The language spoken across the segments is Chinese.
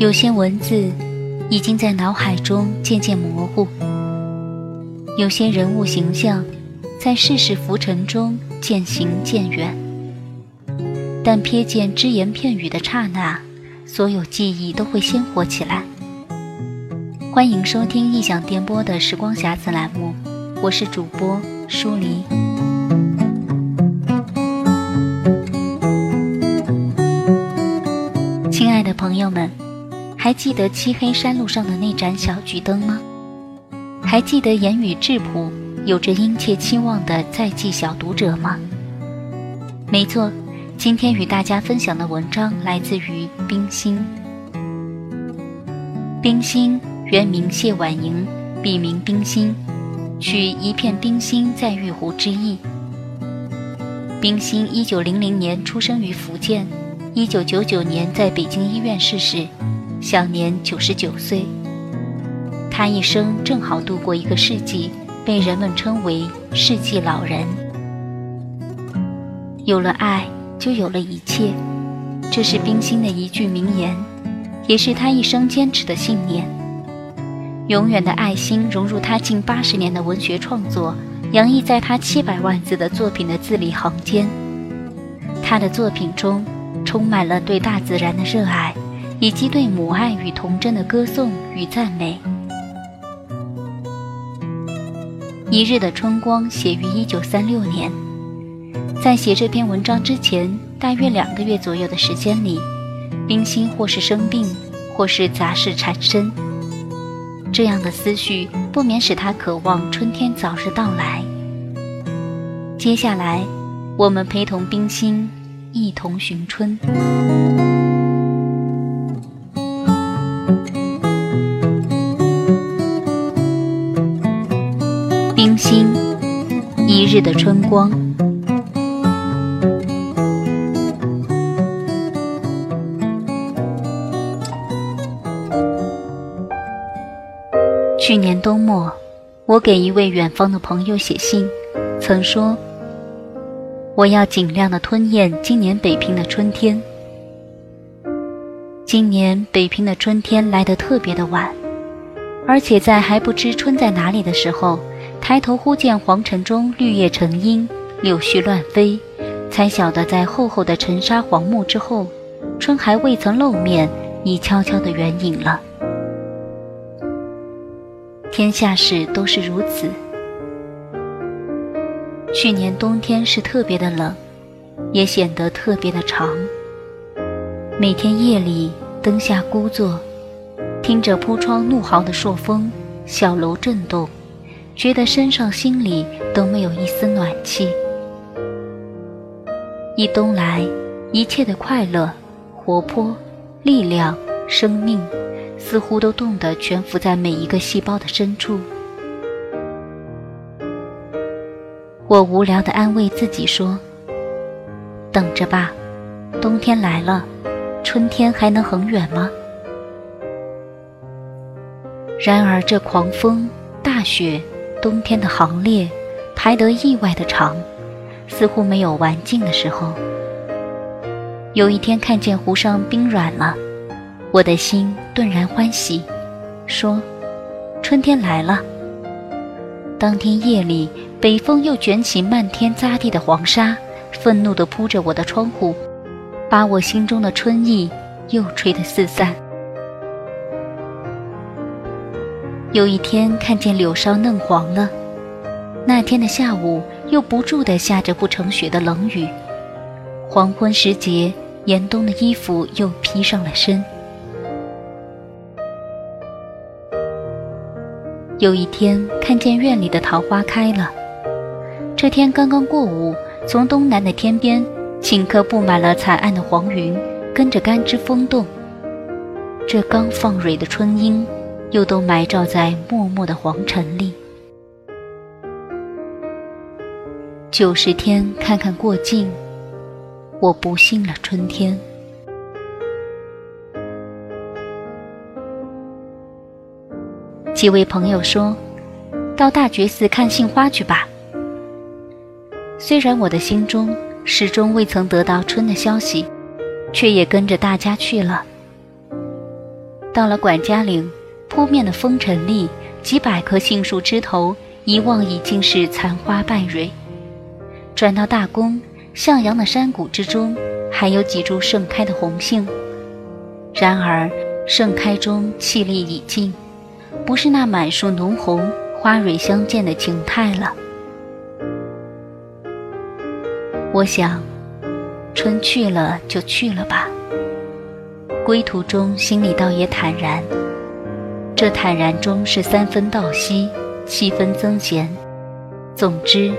有些文字已经在脑海中渐渐模糊，有些人物形象在世事浮沉中渐行渐远。但瞥见只言片语的刹那，所有记忆都会鲜活起来。欢迎收听异想电波的时光匣子栏目，我是主播舒黎。亲爱的朋友们。还记得漆黑山路上的那盏小桔灯吗？还记得言语质朴、有着殷切期望的在记小读者吗？没错，今天与大家分享的文章来自于冰心。冰心原名谢婉莹，笔名冰心，取一片冰心在玉壶之意。冰心一九零零年出生于福建，一九九九年在北京医院逝世。享年九十九岁。他一生正好度过一个世纪，被人们称为“世纪老人”。有了爱，就有了一切，这是冰心的一句名言，也是他一生坚持的信念。永远的爱心融入他近八十年的文学创作，洋溢在他七百万字的作品的字里行间。他的作品中，充满了对大自然的热爱。以及对母爱与童真的歌颂与赞美。一日的春光写于一九三六年，在写这篇文章之前，大约两个月左右的时间里，冰心或是生病，或是杂事缠身，这样的思绪不免使他渴望春天早日到来。接下来，我们陪同冰心一同寻春。日的春光。去年冬末，我给一位远方的朋友写信，曾说：“我要尽量的吞咽今年北平的春天。今年北平的春天来得特别的晚，而且在还不知春在哪里的时候。”抬头忽见黄尘中绿叶成荫，柳絮乱飞，才晓得在厚厚的尘沙黄木之后，春还未曾露面，已悄悄地远影了。天下事都是如此。去年冬天是特别的冷，也显得特别的长。每天夜里灯下孤坐，听着铺窗怒号的朔风，小楼震动。觉得身上心里都没有一丝暖气。一冬来，一切的快乐、活泼、力量、生命，似乎都冻得蜷伏在每一个细胞的深处。我无聊地安慰自己说：“等着吧，冬天来了，春天还能很远吗？”然而这狂风、大雪。冬天的行列排得意外的长，似乎没有完尽的时候。有一天看见湖上冰软了，我的心顿然欢喜，说：“春天来了。”当天夜里，北风又卷起漫天扎地的黄沙，愤怒地扑着我的窗户，把我心中的春意又吹得四散。有一天看见柳梢嫩黄了，那天的下午又不住地下着不成雪的冷雨，黄昏时节，严冬的衣服又披上了身。有一天看见院里的桃花开了，这天刚刚过午，从东南的天边，顷刻布满了惨暗的黄云，跟着干枝风动。这刚放蕊的春樱。又都埋罩在默默的黄尘里。九十天看看过尽，我不信了春天。几位朋友说：“到大觉寺看杏花去吧。”虽然我的心中始终未曾得到春的消息，却也跟着大家去了。到了管家岭，扑面的风尘里，几百棵杏树枝头，一望已经是残花败蕊。转到大宫，向阳的山谷之中，还有几株盛开的红杏。然而，盛开中气力已尽，不是那满树浓红、花蕊相间的景态了。我想，春去了就去了吧。归途中，心里倒也坦然。这坦然中是三分道息，七分增闲。总之，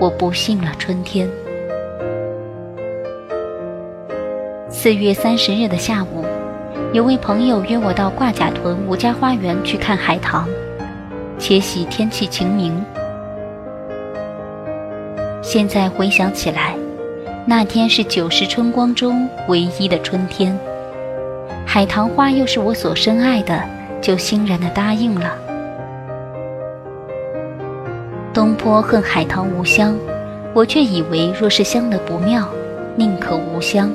我不信了春天。四月三十日的下午，有位朋友约我到挂甲屯吴家花园去看海棠，且喜天气晴明。现在回想起来，那天是九世春光中唯一的春天。海棠花又是我所深爱的，就欣然的答应了。东坡恨海棠无香，我却以为若是香得不妙，宁可无香。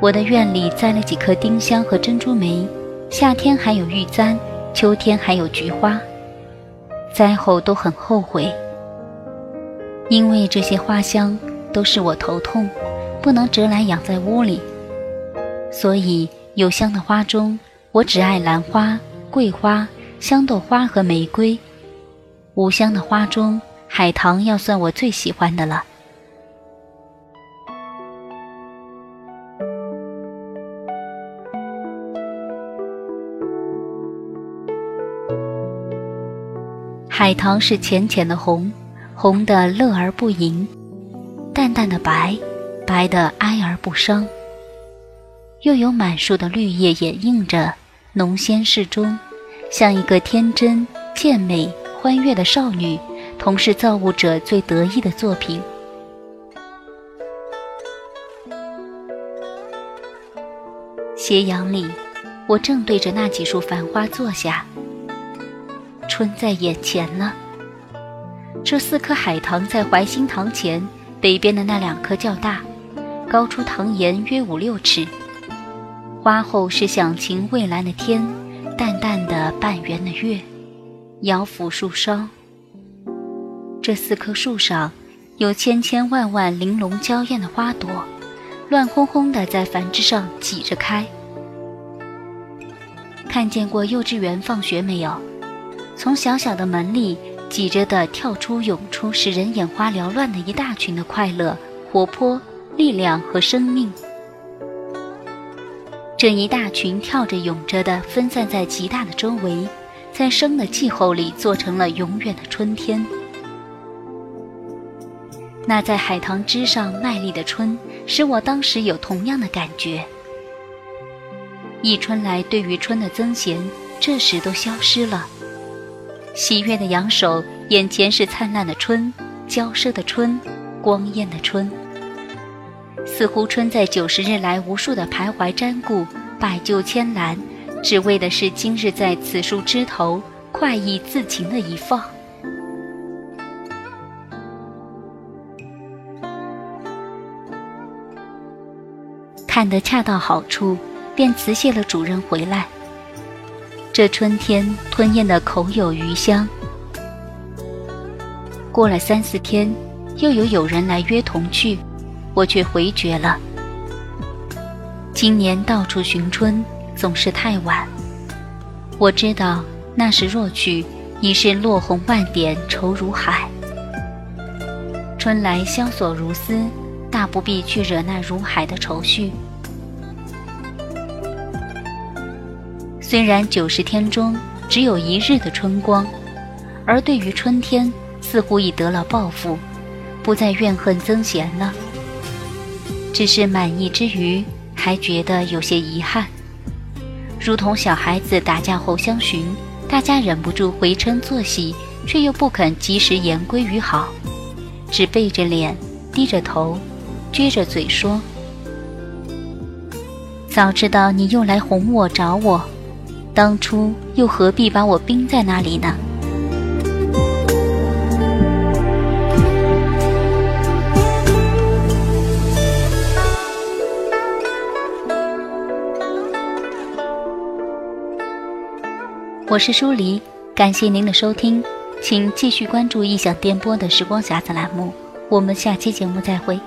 我的院里栽了几棵丁香和珍珠梅，夏天还有玉簪，秋天还有菊花。栽后都很后悔，因为这些花香都是我头痛，不能折来养在屋里。所以，有香的花中，我只爱兰花、桂花、香豆花和玫瑰；五香的花中，海棠要算我最喜欢的了。海棠是浅浅的红，红的乐而不淫；淡淡的白，白的哀而不伤。又有满树的绿叶掩映着，浓鲜适中，像一个天真、健美、欢悦的少女，同是造物者最得意的作品。斜阳里，我正对着那几束繁花坐下，春在眼前了。这四棵海棠在怀心堂前，北边的那两棵较大，高出堂檐约五六尺。花后是响晴蔚蓝的天，淡淡的半圆的月，摇抚树梢。这四棵树上，有千千万万玲珑娇艳的花朵，乱哄哄的在繁枝上挤着开。看见过幼稚园放学没有？从小小的门里挤着的跳出涌出，使人眼花缭乱的一大群的快乐、活泼、力量和生命。这一大群跳着涌着的，分散在极大的周围，在生的气候里做成了永远的春天。那在海棠枝上卖力的春，使我当时有同样的感觉。一春来，对于春的增闲，这时都消失了。喜悦的扬手，眼前是灿烂的春，娇奢的春，光艳的春。似乎春在九十日来无数的徘徊瞻顾，百就千兰，只为的是今日在此树枝头快意自情的一放。看得恰到好处，便辞谢了主人回来。这春天吞咽的口有余香。过了三四天，又有友人来约同去。我却回绝了。今年到处寻春，总是太晚。我知道那时若去，已是落红万点，愁如海。春来萧索如丝，大不必去惹那如海的愁绪。虽然九十天中只有一日的春光，而对于春天，似乎已得了报复，不再怨恨曾闲了。只是满意之余，还觉得有些遗憾，如同小孩子打架后相寻，大家忍不住回嗔作喜，却又不肯及时言归于好，只背着脸，低着头，撅着嘴说：“早知道你又来哄我找我，当初又何必把我冰在那里呢？”我是舒黎，感谢您的收听，请继续关注异想电波的时光匣子栏目，我们下期节目再会。